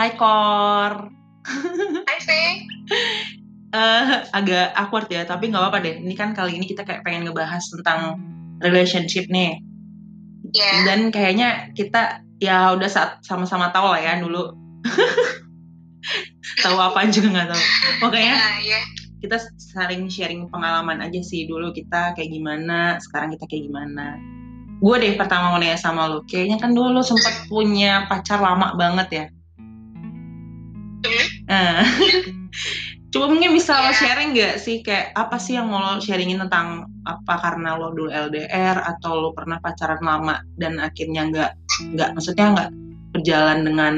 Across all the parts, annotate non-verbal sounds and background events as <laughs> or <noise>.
Hai Kor. Hai Faye. uh, agak awkward ya, tapi nggak apa-apa deh. Ini kan kali ini kita kayak pengen ngebahas tentang relationship nih. Yeah. Dan kayaknya kita ya udah saat sama-sama tahu lah ya dulu. <laughs> tahu apa juga nggak tahu. Makanya yeah, yeah. kita saling sharing pengalaman aja sih dulu kita kayak gimana, sekarang kita kayak gimana. Gue deh pertama mau nanya sama lo, kayaknya kan dulu lo sempat punya pacar lama banget ya. <laughs> Nah, coba mungkin bisa lo Iya. sharing nggak sih kayak apa sih yang mau lo sharingin tentang apa karena lo dulu LDR atau lo pernah pacaran lama dan akhirnya nggak nggak maksudnya nggak berjalan dengan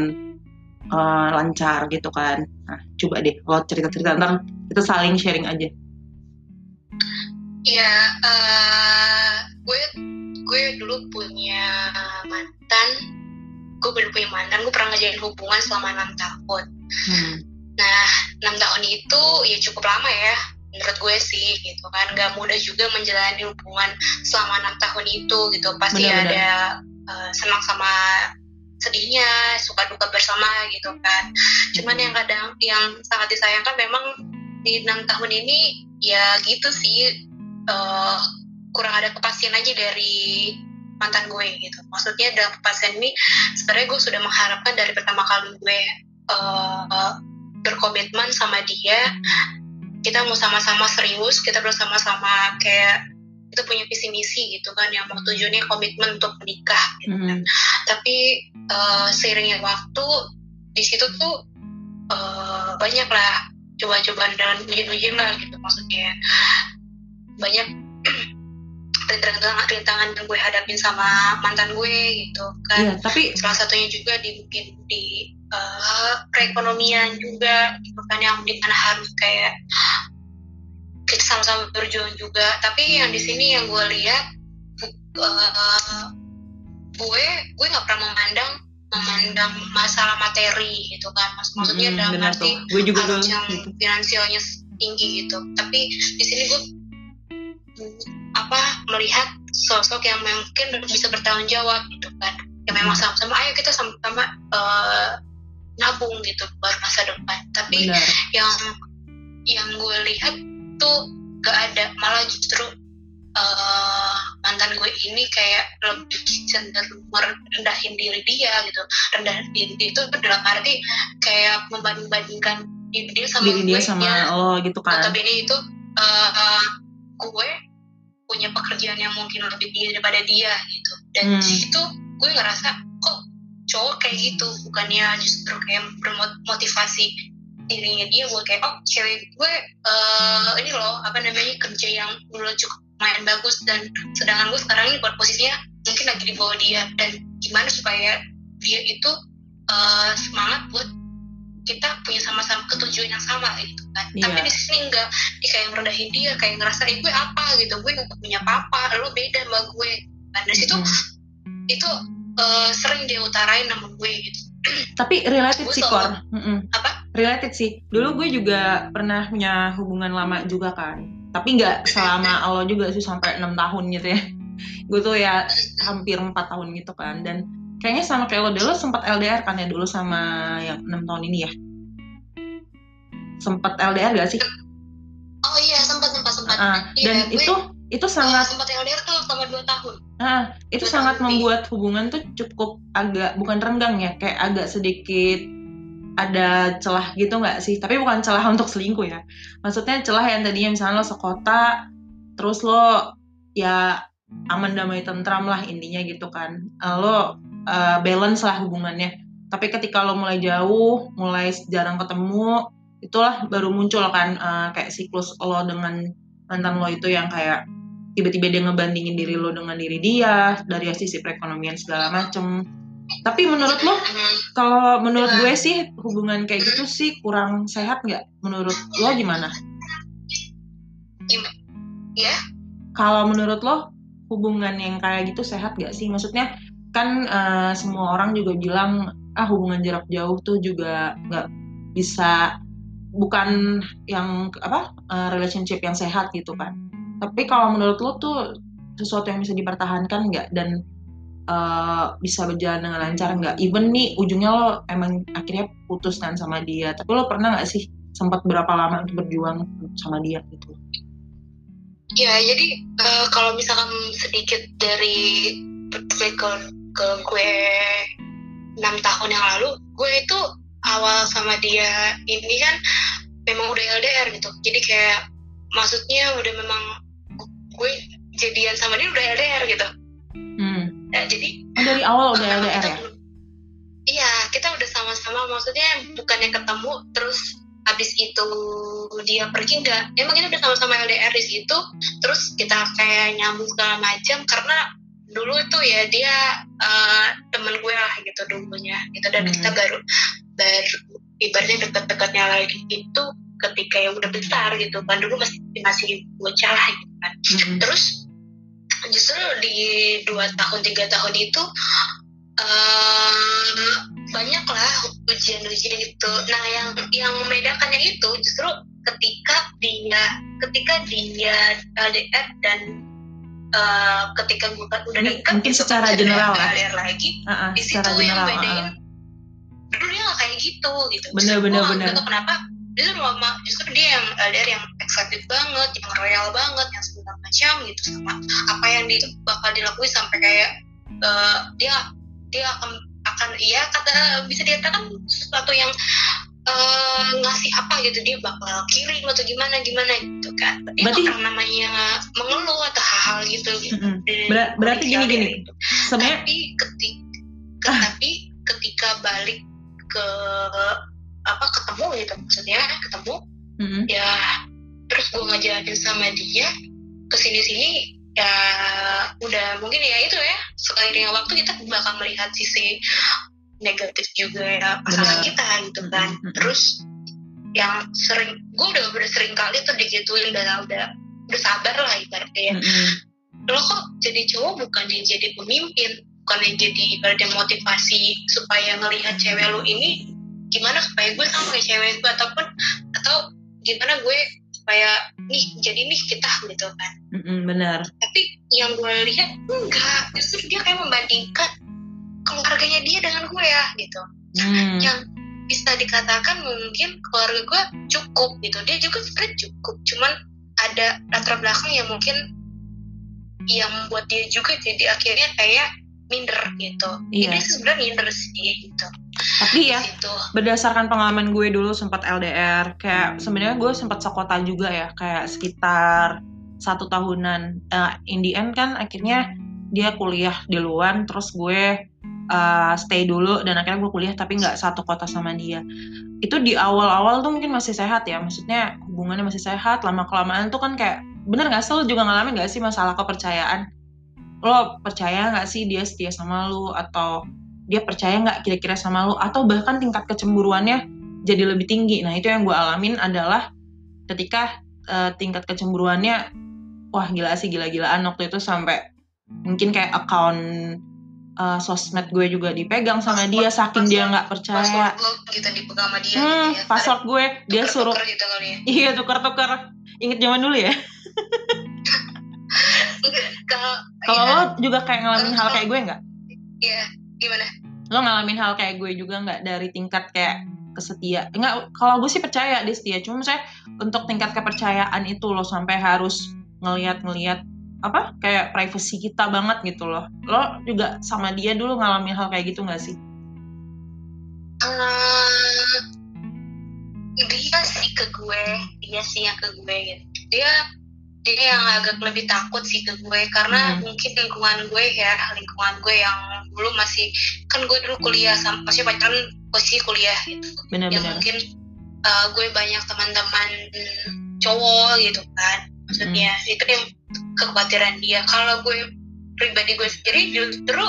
eh, lancar gitu kan? Nah, coba deh lo cerita-cerita ntar kita saling sharing aja. Iya, eh, gue gue dulu punya mantan. Gue belum punya mantan. Gue pernah ngejalin hubungan selama enam tahun. Hmm. Nah, enam tahun itu ya cukup lama ya menurut gue sih gitu kan. Gak mudah juga menjalani hubungan selama enam tahun itu gitu. Pasti Benar-benar. ada eh, senang sama sedihnya suka duka bersama gitu kan. Cuman yang kadang yang sangat disayangkan memang di enam tahun ini ya gitu sih eh, kurang ada kepastian aja dari mantan gue gitu. Maksudnya dalam kepastian ini sebenarnya gue sudah mengharapkan dari pertama kali gue eh, berkomitmen sama dia. Kita mau sama-sama serius kita bersama-sama kayak kita punya visi misi gitu kan yang mau tujuannya komitmen untuk menikah gitu kan. Hmm. tapi eh, seiringnya waktu di situ tuh eh, banyak lah coba-cobaan dan ujian-ujian lah gitu maksudnya. Banyak rintangan rintangan yang gue hadapin sama mantan gue gitu kan Iya, tapi salah satunya juga di mungkin di eh, perekonomian juga gitu kan yang di mana harus kayak kita sama-sama berjuang juga tapi yang di sini yang gue lihat eh, gue gue nggak pernah memandang memandang masalah materi gitu kan Maksud- maksudnya Mm-mm, dalam benar arti. Gue juga harus yang gitu. finansialnya tinggi gitu tapi di sini gue mm, apa melihat sosok yang mungkin bisa bertanggung jawab gitu kan yang memang Hmm. sama-sama ayo kita sama-sama eh, nabung gitu buat masa depan tapi Benar. yang yang gue lihat tuh gak ada malah justru eh, mantan gue ini kayak lebih cenderung merendahin diri dia gitu rendah diri itu dalam arti kayak membanding-bandingkan diri dia sama Diri gue dia sama ya lo gitu kan. notabene itu eh, eh, gue punya pekerjaan yang mungkin lebih tinggi daripada dia gitu. Dan Hmm. di situ gue ngerasa kok cowok kayak gitu? Bukannya justru kayak bermotivasi dirinya dia buat kayak oh cewek gue eh, ini loh apa namanya kerja yang dulu cukup main bagus dan sedangkan gue sekarang ini buat posisinya mungkin lagi di bawah dia. Dan gimana supaya dia itu eh, semangat buat kita punya sama-sama ketujuan yang sama gitu kan Iya. tapi di sini enggak dia kayak ngerendahin dia kayak ngerasa eh, gue apa gitu gue gak punya apa-apa lo beda sama gue dan dari situ Mm-mm. itu eh, sering dia utarain sama gue gitu <clears throat> Tapi related sih, Kor. Apa? Related sih. Dulu gue juga pernah punya hubungan lama juga kan. Tapi nggak selama lo juga sih sampai enam tahun gitu ya. Gue tuh ya hampir empat tahun gitu kan. Dan kayaknya sama kayak lo dulu sempat LDR kan ya dulu sama yang enam tahun ini ya. Sempat LDR gak sih? oh iya sempat sempat sempat Ah, Iya, dan gue- itu itu sangat sempat LDR tuh selama 2 tahun ah, itu Betul, sangat Bi. membuat hubungan tuh cukup agak bukan renggang ya, kayak agak sedikit ada celah gitu nggak sih? Tapi bukan celah <laughs> untuk selingkuh ya. Maksudnya celah yang tadinya misalnya lo sekota, terus lo ya aman damai tentram lah intinya gitu kan. Eh, Lo eh, balance lah hubungannya. Tapi ketika lo mulai jauh, mulai jarang ketemu, itulah baru muncul kan eh, kayak siklus lo dengan mantan lo itu yang kayak tiba-tiba dia ngebandingin diri lo dengan diri dia dari sisi perekonomian segala macem. Tapi menurut lo kalau menurut gue sih hubungan kayak gitu sih kurang sehat nggak? Menurut lo gimana? Gimana? Ya? Kalau menurut lo hubungan yang kayak gitu sehat nggak sih? Maksudnya kan eh, semua orang juga bilang ah hubungan jarak jauh tuh juga nggak bisa bukan yang apa eh, relationship yang sehat gitu kan. Tapi kalau menurut lo tuh sesuatu yang bisa dipertahankan nggak? Dan uh, bisa berjalan dengan lancar nggak? Even nih ujungnya lo emang akhirnya putus kan sama dia. Tapi lo pernah nggak sih sempat berapa lama untuk berjuang sama dia gitu? Ya jadi uh, kalau misalkan sedikit dari background ke gue enam tahun yang lalu gue itu awal sama dia ini kan memang udah LDR gitu. Jadi kayak maksudnya udah memang gue jadian sama dia udah LDR gitu. Hmm. nah, jadi oh, dari awal udah LDR ya? Iya kita udah sama-sama maksudnya bukannya ketemu terus habis itu dia pergi nggak emang kita udah sama-sama LDR di situ terus kita kayak nyambung segala macam karena dulu itu ya dia uh, temen gue lah gitu dulunya gitu dan hmm. kita baru baru ibaratnya dekat-dekatnya lagi itu ketika yang udah besar gitu kan dulu masih masih bocah lah gitu kan hmm. terus justru di dua tahun tiga tahun itu uh, banyak lah ujian-ujian itu nah yang yang membedakannya itu justru ketika dia ketika dia LDR dan uh, ketika gue kan udah dekat mungkin gitu, secara general LDR lagi uh -uh, di situ yang bedain uh -uh dulu dia gak kayak gitu gitu. Bener bener bener. gak kenapa dia tuh lama justru dia yang LDR yang excited banget yang royal banget yang segala macam gitu sama apa yang dia bakal dilakuin sampai kayak uh, dia dia akan akan iya kata bisa dikatakan sesuatu yang uh, ngasih apa gitu dia bakal kirim atau gimana gimana gitu kan dia berarti yang namanya mengeluh atau hal-hal gitu, gitu mm -hmm. Ber berarti gini gini sebenarnya tapi ketika ah. tapi ketika balik ke apa ketemu gitu maksudnya ketemu mm-hmm. ya terus gue ngejalanin sama dia ke sini sini ya udah mungkin ya itu ya sekalinya waktu kita bakal melihat sisi negatif juga ya pasangan kita gitu kan. mm-hmm. terus yang sering gue udah udah sering kali tuh digituin udah udah udah sabar lah ibaratnya ya. Mm-hmm. lo kok jadi cowok bukan jadi pemimpin bukan yang jadi ibaratnya motivasi supaya ngelihat cewek lu ini gimana supaya gue sama kayak cewek gue ataupun atau gimana gue supaya nih jadi nih kita gitu kan. Mm-hmm, benar. Tapi yang gue lihat enggak. Justru dia kayak membandingkan keluarganya dia dengan gue ya gitu mm. yang bisa dikatakan mungkin keluarga gue cukup gitu dia juga sebenarnya cukup cuman ada latar belakang yang mungkin yang membuat dia juga jadi akhirnya kayak minder gitu iya. ini sebenarnya minder sih gitu tapi ya gitu. berdasarkan pengalaman gue dulu sempat LDR kayak sebenarnya gue sempat sekota juga ya kayak sekitar satu tahunan uh, in the end kan akhirnya dia kuliah di luar terus gue uh, stay dulu dan akhirnya gue kuliah tapi nggak satu kota sama dia. Itu di awal-awal tuh mungkin masih sehat ya maksudnya hubungannya masih sehat lama kelamaan tuh kan kayak bener nggak sih juga ngalamin nggak sih masalah kepercayaan? Lo percaya nggak sih dia setia sama lo atau dia percaya nggak kira-kira sama lo atau bahkan tingkat kecemburuannya jadi lebih tinggi? Nah itu yang gue alamin adalah ketika uh, tingkat kecemburuannya wah gila sih gila-gilaan waktu itu sampai mungkin kayak account uh, sosmed gue juga dipegang sama password, dia saking password, dia nggak percaya. Password kita dipegang sama dia. Hmm, gitu ya. Password gue dia suruh. Gitu kali ya. Iya tuker-tuker. Ingat zaman dulu ya. Kalau ya, lo juga kayak ngalamin hal kayak gue nggak? Iya, gimana? Lo ngalamin hal kayak gue juga nggak dari tingkat kayak kesetia? Enggak, kalau gue sih percaya dia setia. Cuma saya untuk tingkat kepercayaan itu lo sampai harus ngeliat-ngeliat apa kayak privacy kita banget gitu loh. Lo juga sama dia dulu ngalamin hal kayak gitu nggak sih? Uh, dia sih ke gue, dia sih yang ke gue gitu. Dia dia yang agak lebih takut sih ke gue karena hmm. mungkin lingkungan gue ya lingkungan gue yang dulu masih kan gue dulu kuliah sama masih pacaran posisi kuliah gitu bener, yang bener. mungkin uh, gue banyak teman-teman cowok gitu kan maksudnya hmm. itu yang kekhawatiran dia. Kalau gue pribadi gue sendiri justru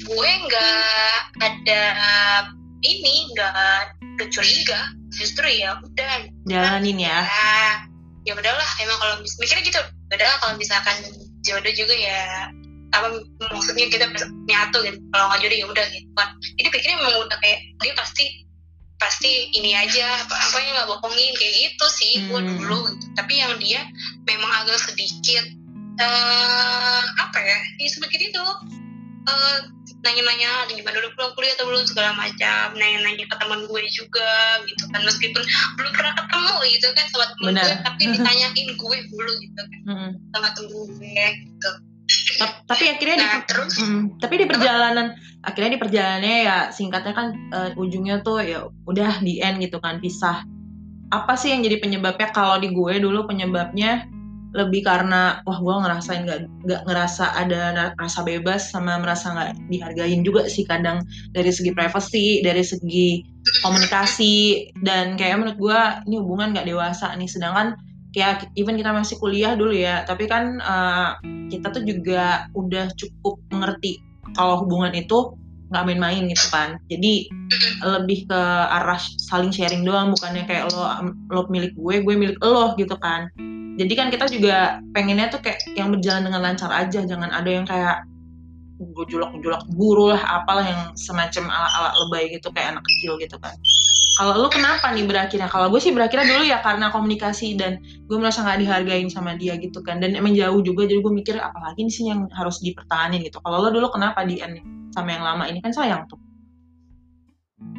gue nggak ada ini nggak curiga. Justru ya udah. Jalanin ya, ya ya udahlah emang kalau mikirnya gitu. Beda kalau misalkan jodoh juga ya apa maksudnya kita nyatu gitu. Kalau nggak jodoh ya udah gitu kan. Jadi pikirnya memang udah kayak dia pasti pasti ini aja apa apa yang nggak bohongin kayak gitu sih hmm. gue dulu. Gitu. tapi yang dia memang agak sedikit uh, apa ya ya sedikit itu uh, nanya-nanya gimana dulu pulang kuliah atau belum? segala macam. Nanya-nanya ke teman gue juga gitu kan. Meskipun belum pernah ketemu gitu kan sama temen gue tapi ditanyain gue dulu gitu kan mm sama temen gue gitu tapi akhirnya nah, di, terus? Mm, tapi di perjalanan apa? akhirnya di perjalanannya ya singkatnya kan uh, ujungnya tuh ya udah di end gitu kan pisah. Apa sih yang jadi penyebabnya? Kalau di gue dulu penyebabnya lebih karena wah gue ngerasain gak, gak ngerasa ada rasa bebas sama merasa nggak dihargain juga sih kadang. Dari segi privacy dari segi komunikasi dan kayak menurut gue ini hubungan nggak dewasa nih. Sedangkan kayak even kita masih kuliah dulu ya tapi kan uh, kita tuh juga udah cukup mengerti kalau hubungan itu nggak main-main gitu kan. Jadi lebih ke arah saling sharing doang bukannya kayak lo lo milik gue gue milik lo gitu kan. Jadi kan kita juga pengennya tuh kayak yang berjalan dengan lancar aja jangan ada yang kayak gojolok-gojolok buru lah apalah yang semacam ala-ala lebay gitu kayak anak kecil gitu kan kalau lu kenapa nih berakhirnya kalau gue sih berakhirnya dulu ya karena komunikasi dan gue merasa nggak dihargain sama dia gitu kan dan emang jauh juga jadi gue mikir apalagi sih yang harus dipertahankan gitu kalau lo dulu kenapa di end sama yang lama ini kan sayang tuh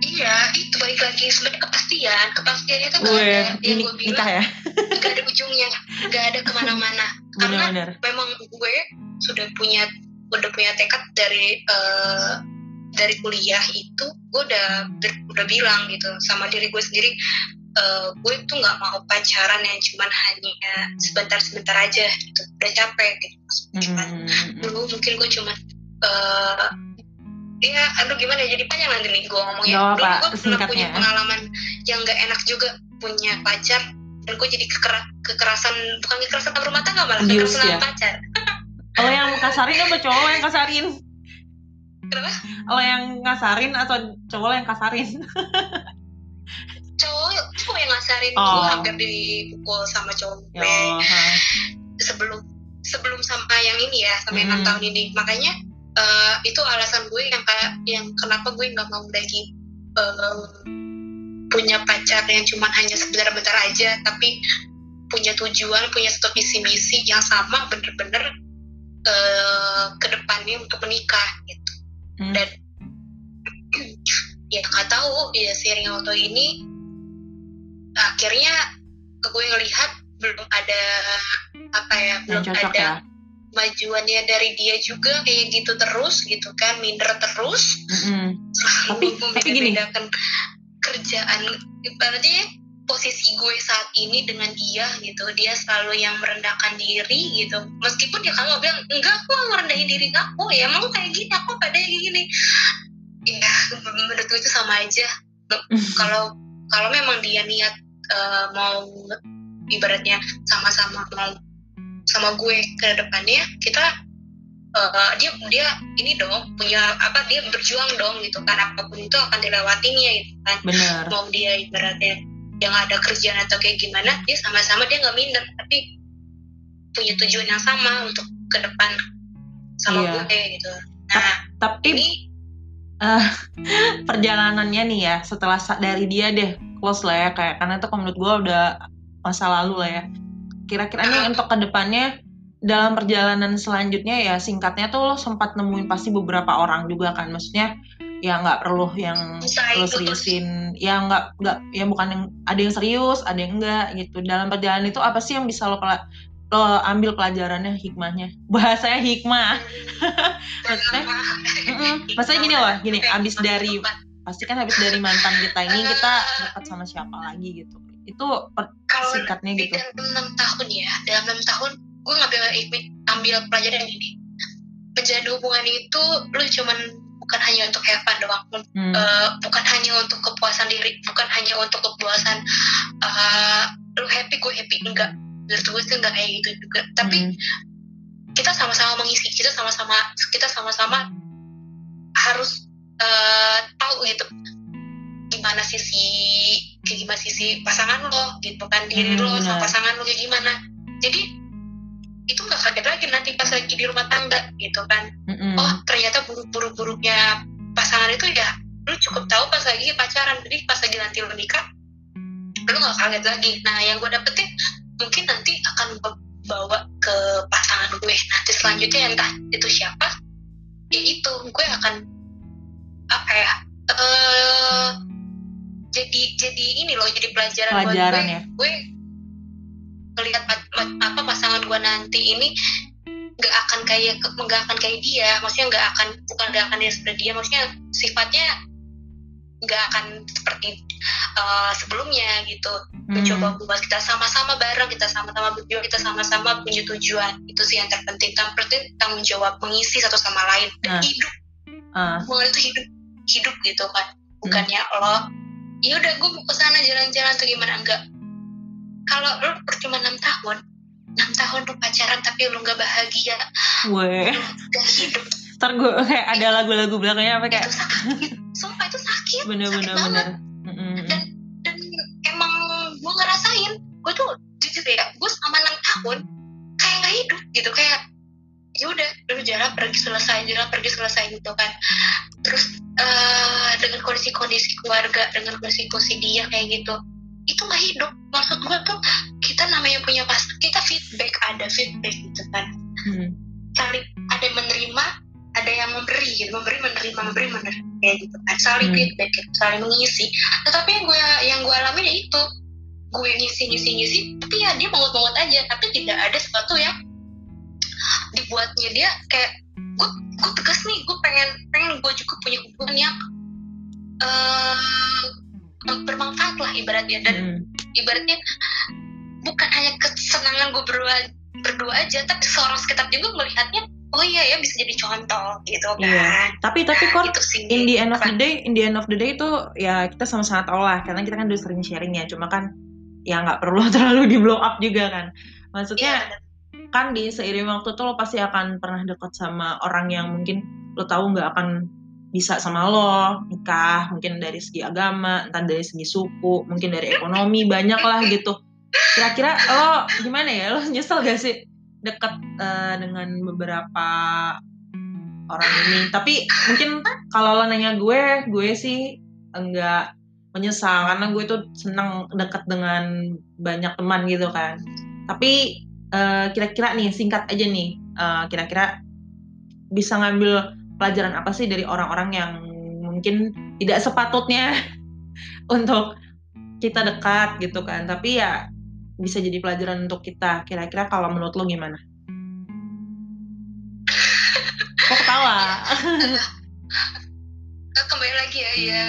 Iya, itu balik lagi sebenarnya kepastian. Kepastiannya itu gak ada yang gue bilang. Ya? Gak ada ujungnya, gak ada ke mana-mana. <laughs> Karena bener. memang gue sudah punya udah punya tekad dari uh, dari kuliah itu gue udah udah bilang gitu sama diri gue sendiri uh, gue tuh nggak mau pacaran yang cuman hanya sebentar-sebentar aja gitu udah capek gitu mm-hmm. dulu mungkin gue cuma uh, ya aduh gimana ya, jadi panjang nanti nih gue ngomongnya Gak dulu gue pernah punya pengalaman yang gak enak juga punya pacar dan gue jadi keker kekerasan bukan kekerasan rumah tangga malah Abuse, kekerasan ya? pacar <laughs> kalau yang kasarin apa cowok yang kasarin Kenapa? Lo yang ngasarin atau cowok yang kasarin? cowok, cowok yang ngasarin oh. gue hampir dipukul sama cowok gue. Oh, sebelum sebelum sama yang ini ya, sampai enam hmm. tahun ini. Makanya uh, itu alasan gue yang kayak yang kenapa gue nggak mau lagi uh, punya pacar yang cuma hanya sebentar-bentar aja, tapi punya tujuan, punya satu visi misi yang sama, bener-bener uh, ke depannya untuk menikah gitu hmm. dan <clears throat> ya nggak tahu ya sering waktu ini akhirnya gue ngelihat belum ada apa ya belum cocok, ada ya? majuannya dari dia juga kayak gitu terus gitu kan minder terus mm-hmm. <laughs> tapi tapi gini kerjaan ibaratnya posisi gue saat ini dengan dia gitu. Dia selalu yang merendahkan diri gitu. Meskipun dia kalau bilang enggak aku merendahin diri aku. Ya emang kayak gini aku pada kayak gini. Ya menurut gue itu sama aja. <laughs> Kalau kalau memang dia niat uh, mau ibaratnya sama-sama mau sama gue ke depannya kita uh, dia dia ini dong punya apa dia berjuang dong gitu kan apa pun itu akan dilewatinya gitu kan. Bener. mau dia ibaratnya yang ada kerjaan atau kayak gimana dia sama-sama dia nggak minder tapi punya tujuan yang sama untuk ke depan sama iya. gue gitu. Nah tapi ini uh, <laughs> perjalanannya nih ya setelah dari dia deh close lah ya kayak karena itu menurut gue udah masa lalu lah ya. Kira-kira nih untuk ke depannya dalam perjalanan selanjutnya ya singkatnya tuh lo sempat nemuin pasti beberapa orang juga kan maksudnya ya nggak perlu yang lo seriusin. Ya nggak nggak ya bukan yang ada yang serius ada yang enggak gitu. Dalam perjalanan itu apa sih yang bisa lo lo ambil pelajarannya hikmahnya? <laughs> Bahasanya hikmah. <laughs> Maksudnya? Maksudnya gini loh gini abis dari pasti kan habis dari mantan kita ini <laughs> kita dekat sama siapa lagi gitu. Itu per, singkatnya gitu. dalam enam tahun ya dalam enam tahun gue ngambil ambil pelajaran ini. Menjalin hubungan itu lu cuman bukan hanya untuk have fun doang hmm. uh, bukan hanya untuk kepuasan diri bukan hanya untuk kepuasan uh, lu happy gue happy enggak menurut gue sih enggak kayak gitu juga tapi hmm. kita sama-sama mengisi kita sama-sama kita sama-sama harus uh, tahu gitu gimana sisi kayak gimana sisi pasangan lo gitu kan diri hmm, lo sama pasangan lo kayak gimana jadi itu nggak kaget lagi nanti pas lagi di rumah tangga gitu kan. Mm-hmm. oh ternyata buruk-buruk-buruknya pasangan itu ya lu cukup tahu pas lagi pacaran. Jadi pas lagi nanti lu nikah lu nggak kaget lagi. Nah yang gue dapetin mungkin nanti akan bawa ke pasangan gue. Nanti selanjutnya entah itu siapa ya itu. Gue akan apa ya eh jadi jadi ini loh jadi pelajaran, Pelajaran buat gue. ya. gue melihat pa- pa- apa pasangan gue nanti ini nggak akan kayak nggak akan kayak dia. Maksudnya nggak akan bukan nggak akan dia seperti dia maksudnya sifatnya nggak akan seperti eh, sebelumnya gitu. Hmm. mencoba buat kita sama-sama bareng kita sama-sama berjuang kita sama-sama punya tujuan. Itu sih yang terpenting. Yang penting tanggung jawab mengisi satu sama lain. Dan hidup. Ah, hubungan itu hidup hidup gitu kan. Bukannya lo ya udah gue mau ke sana jalan-jalan atau gimana. Enggak kalau lo percuma enam tahun enam tahun lo pacaran tapi lo nggak bahagia weh. gak hidup Ntar gue kayak ada lagu-lagu belakangnya apa kayak itu sakit sumpah itu sakit bener-bener bener. Mm-mm. dan emang gue ngerasain gue tuh jujur ya gue selama enam tahun kayak nggak hidup gitu kayak ya udah dulu jalan pergi selesai jalan pergi selesai gitu kan terus eh, dengan kondisi-kondisi keluarga dengan kondisi-kondisi dia kayak gitu itu nggak hidup. Maksud gue tuh kita namanya punya pas kita feedback ada feedback gitu kan. Hmm. saling ada yang menerima ada yang memberi gitu memberi menerima memberi menerima kayak gitu kan. Saling Hmm. feedback gitu, saling mengisi. Tetapi yang gue yang gue alamin ya itu. Gue ngisi ngisi ngisi tapi ya dia mangut aja. Tapi tidak ada sesuatu yang dibuatnya. Dia kayak gue gue tegas nih gue pengen pengen gue juga punya hubungan yang eh bermanfaat lah ibaratnya dan Mm. ibaratnya bukan hanya kesenangan gue berdua berdua aja tapi seorang sekitar juga melihatnya oh iya ya bisa jadi contoh gitu kan Iya. Tapi tapi Nah, kok itu sih in the end of the day, in the end of the day itu ya kita sama-sama tahu lah karena kita kan udah sering sharing ya. Cuma kan ya nggak perlu <laughs> terlalu di blow up juga kan. Maksudnya Iya, kan di seiring waktu tuh lo pasti akan pernah dekat sama orang yang mungkin lo tahu nggak akan bisa sama lo nikah mungkin dari segi agama entah dari segi suku mungkin dari ekonomi banyak lah gitu. Kira-kira lo gimana ya? Lo nyesel gak sih deket eh, dengan beberapa orang ini? Tapi mungkin kalau lo nanya gue gue sih enggak menyesal karena gue tuh senang deket dengan banyak teman gitu kan. Tapi eh, kira-kira nih singkat aja nih eh, kira-kira bisa ngambil pelajaran apa sih dari orang-orang yang mungkin tidak sepatutnya <laughs> untuk kita dekat gitu kan. Tapi ya bisa jadi pelajaran untuk kita. Kira-kira kalau menurut lo gimana? Kok ketawa? <laughs> Kembali lagi ya? Ya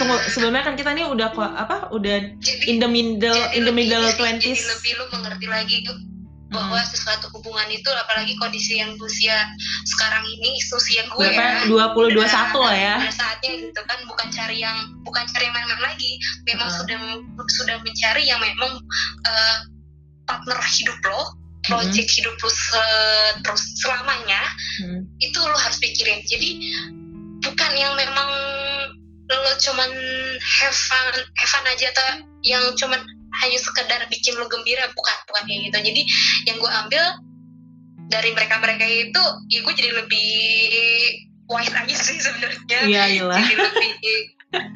tunggu sebelumnya kan kita nih udah apa udah jadi in the middle jadi in the middle jadi twenties. lebih lu mengerti lagi tuh bahwa sesuatu hubungan itu apalagi kondisi yang usia sekarang ini usia gue ya. Berapa dua puluh dua satu lah ya. Pada saatnya gitu kan bukan cari yang bukan cari yang main-main lagi. Memang Uh. sudah sudah mencari yang memang eh, partner hidup lo project hidup lo se- terus selamanya Hmm. itu lo harus pikirin. Jadi bukan yang memang lo cuman have fun have fun aja atau yang cuman hanya sekedar bikin lo gembira. Bukan bukan kayak gitu. Jadi yang gue ambil dari mereka mereka itu ya gue jadi lebih wise aja sih sebenarnya. Iya jadi lebih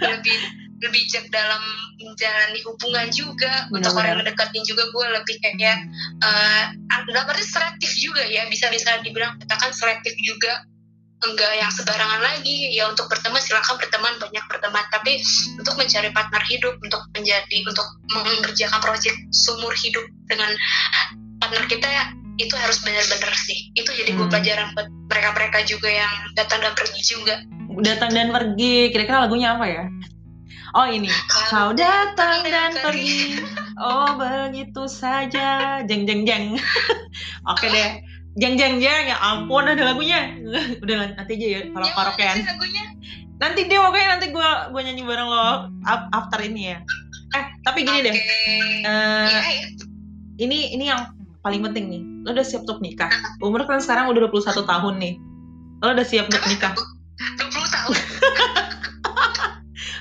lebih lebih bijak dalam menjalani hubungan juga. Untuk Benar-benar. orang yang ngedekatin juga gue lebih kayak eh dalam arti selektif juga ya. Bisa bisa dibilang katakan selektif juga enggak yang sembarangan lagi. Ya untuk berteman silakan berteman banyak berteman. Tapi untuk mencari partner hidup untuk menjadi untuk mengerjakan proyek sumur hidup dengan partner kita itu harus benar-benar sih. Itu jadi gue Hmm. pelajaran buat mereka-mereka juga yang datang dan pergi juga. Datang dan pergi. Kira-kira lagunya apa ya? Oh ini. Kau datang dan pergi. Oh begitu saja. Jeng jeng jeng. <laughs> Oke deh jeng jeng jeng ya ampun ada lagunya. Udah nanti aja ya kalau Ya, karaokean. nanti deh pokoknya nanti gue gue nyanyi bareng lo af- after ini ya. Eh tapi gini deh. Oke. eh, Iya, ya. ini ini yang paling penting nih. Lo udah siap untuk nikah? Umur kan sekarang udah 21 tahun nih. Lo udah siap untuk nikah? 20 tahun.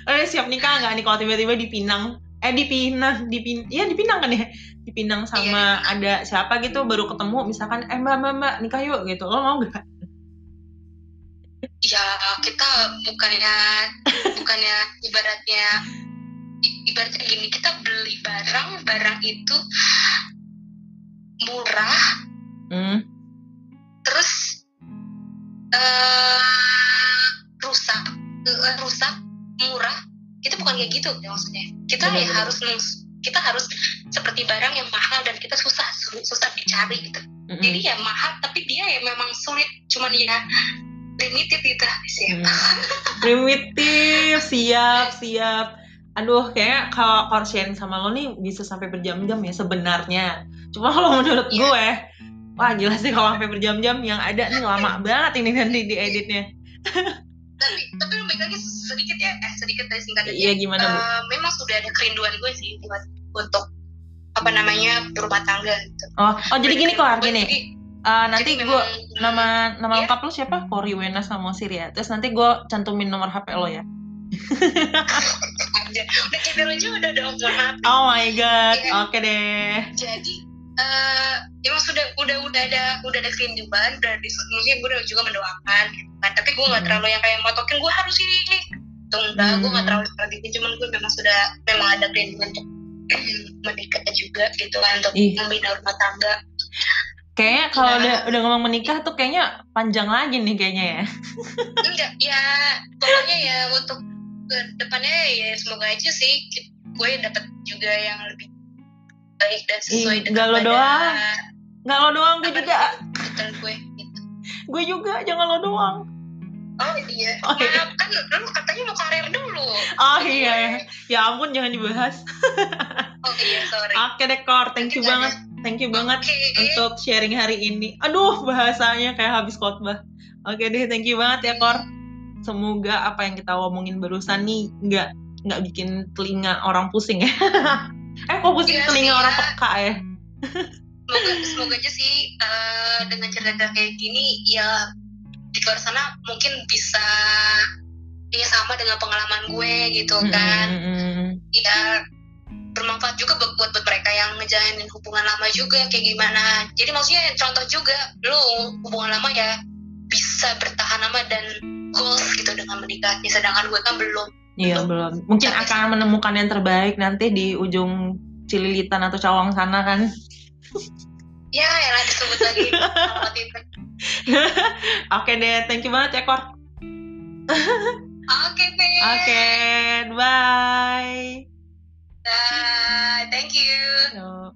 Lo <laughs> udah siap nikah nggak nih kalau tiba-tiba dipinang eh dipinang dipin ya dipinang kan ya dipinang sama ada siapa gitu baru ketemu misalkan eh mbak mbak mbak nikah yuk gitu lo mau gak ya kita bukannya bukannya ibaratnya ibaratnya gini kita beli barang barang itu murah hmm. terus eh rusak eh, rusak murah itu bukan kayak gitu ya maksudnya kita ya Benar-benar. harus meng- kita harus seperti barang yang mahal dan kita susah su- susah dicari gitu Mm-mm. jadi ya mahal tapi dia ya memang sulit cuman ya limited gitu sih Hmm. Primitif, siap, siap. Aduh, kayaknya kalau sharing sama lo nih bisa sampai berjam-jam ya sebenarnya. Cuma kalau menurut Iya. gue, wah gila sih kalau sampai berjam-jam yang ada nih lama <laughs> banget ini nanti di editnya. tapi tapi lebih lagi sedikit ya eh sedikit dari singkatnya Iya gimana bu? Eh, memang sudah ada kerinduan gue sih buat untuk apa namanya berumah tangga gitu Oh, oh jadi gini kok gini. Jadi, Eh, nanti gue nama nama Iya. lengkap lo siapa? Kori Wena sama Siria. Terus nanti gue cantumin nomor HP lo ya. udah <laughs> cedera aja udah dong mohon maaf Oh my god, Iya. oke deh. jadi eh emang sudah udah udah ada udah ada kerinduan udah di, mungkin gue juga mendoakan gitu kan tapi gue nggak Hmm. terlalu yang kayak motokin gue harus ini ini tuh enggak gue nggak Hmm. terlalu seperti itu cuman gue memang sudah memang ada kerinduan untuk menikah juga gitu kan untuk Ih. membina rumah tangga Kayaknya kalau Iya. udah udah ngomong menikah tuh kayaknya panjang lagi nih kayaknya ya. enggak ya pokoknya ya untuk ke depannya ya semoga aja sih gue dapat juga yang lebih baik dan sesuai Ih, dengan lo doang. Nggak lo doang, gue juga. gue gitu. Gue juga, jangan lo doang. Oh iya Oh, iya. maaf kan lu katanya mau karir dulu Oh iya, ya. ya ampun jangan dibahas. oh iya sorry Oke deh Kor, thank you banget, thank you banget Oke. untuk sharing hari ini. Aduh bahasanya kayak habis khotbah. Oke deh, thank you banget ya Kor. Semoga apa yang kita ngomongin barusan nih nggak nggak bikin telinga orang pusing ya. <laughs> eh kok pusing Iya telinga sih, orang ya. peka ya? semoga semoga aja sih eh, dengan cerita kayak gini ya di luar sana mungkin bisa ya sama dengan pengalaman gue gitu kan Mm, mm. ya bermanfaat juga buat, buat mereka yang ngejalanin hubungan lama juga kayak gimana jadi maksudnya contoh juga lu hubungan lama ya bisa bertahan lama dan goals gitu dengan menikahnya sedangkan gue kan belum Iya belum. Mungkin Sampai akan menemukan yang terbaik nanti di ujung Cililitan atau Cawang sana kan. Ya yang disebut lagi <laughs> Oke deh, thank you banget ya Kor. oke deh Oke, bye. Bye. thank you Yo.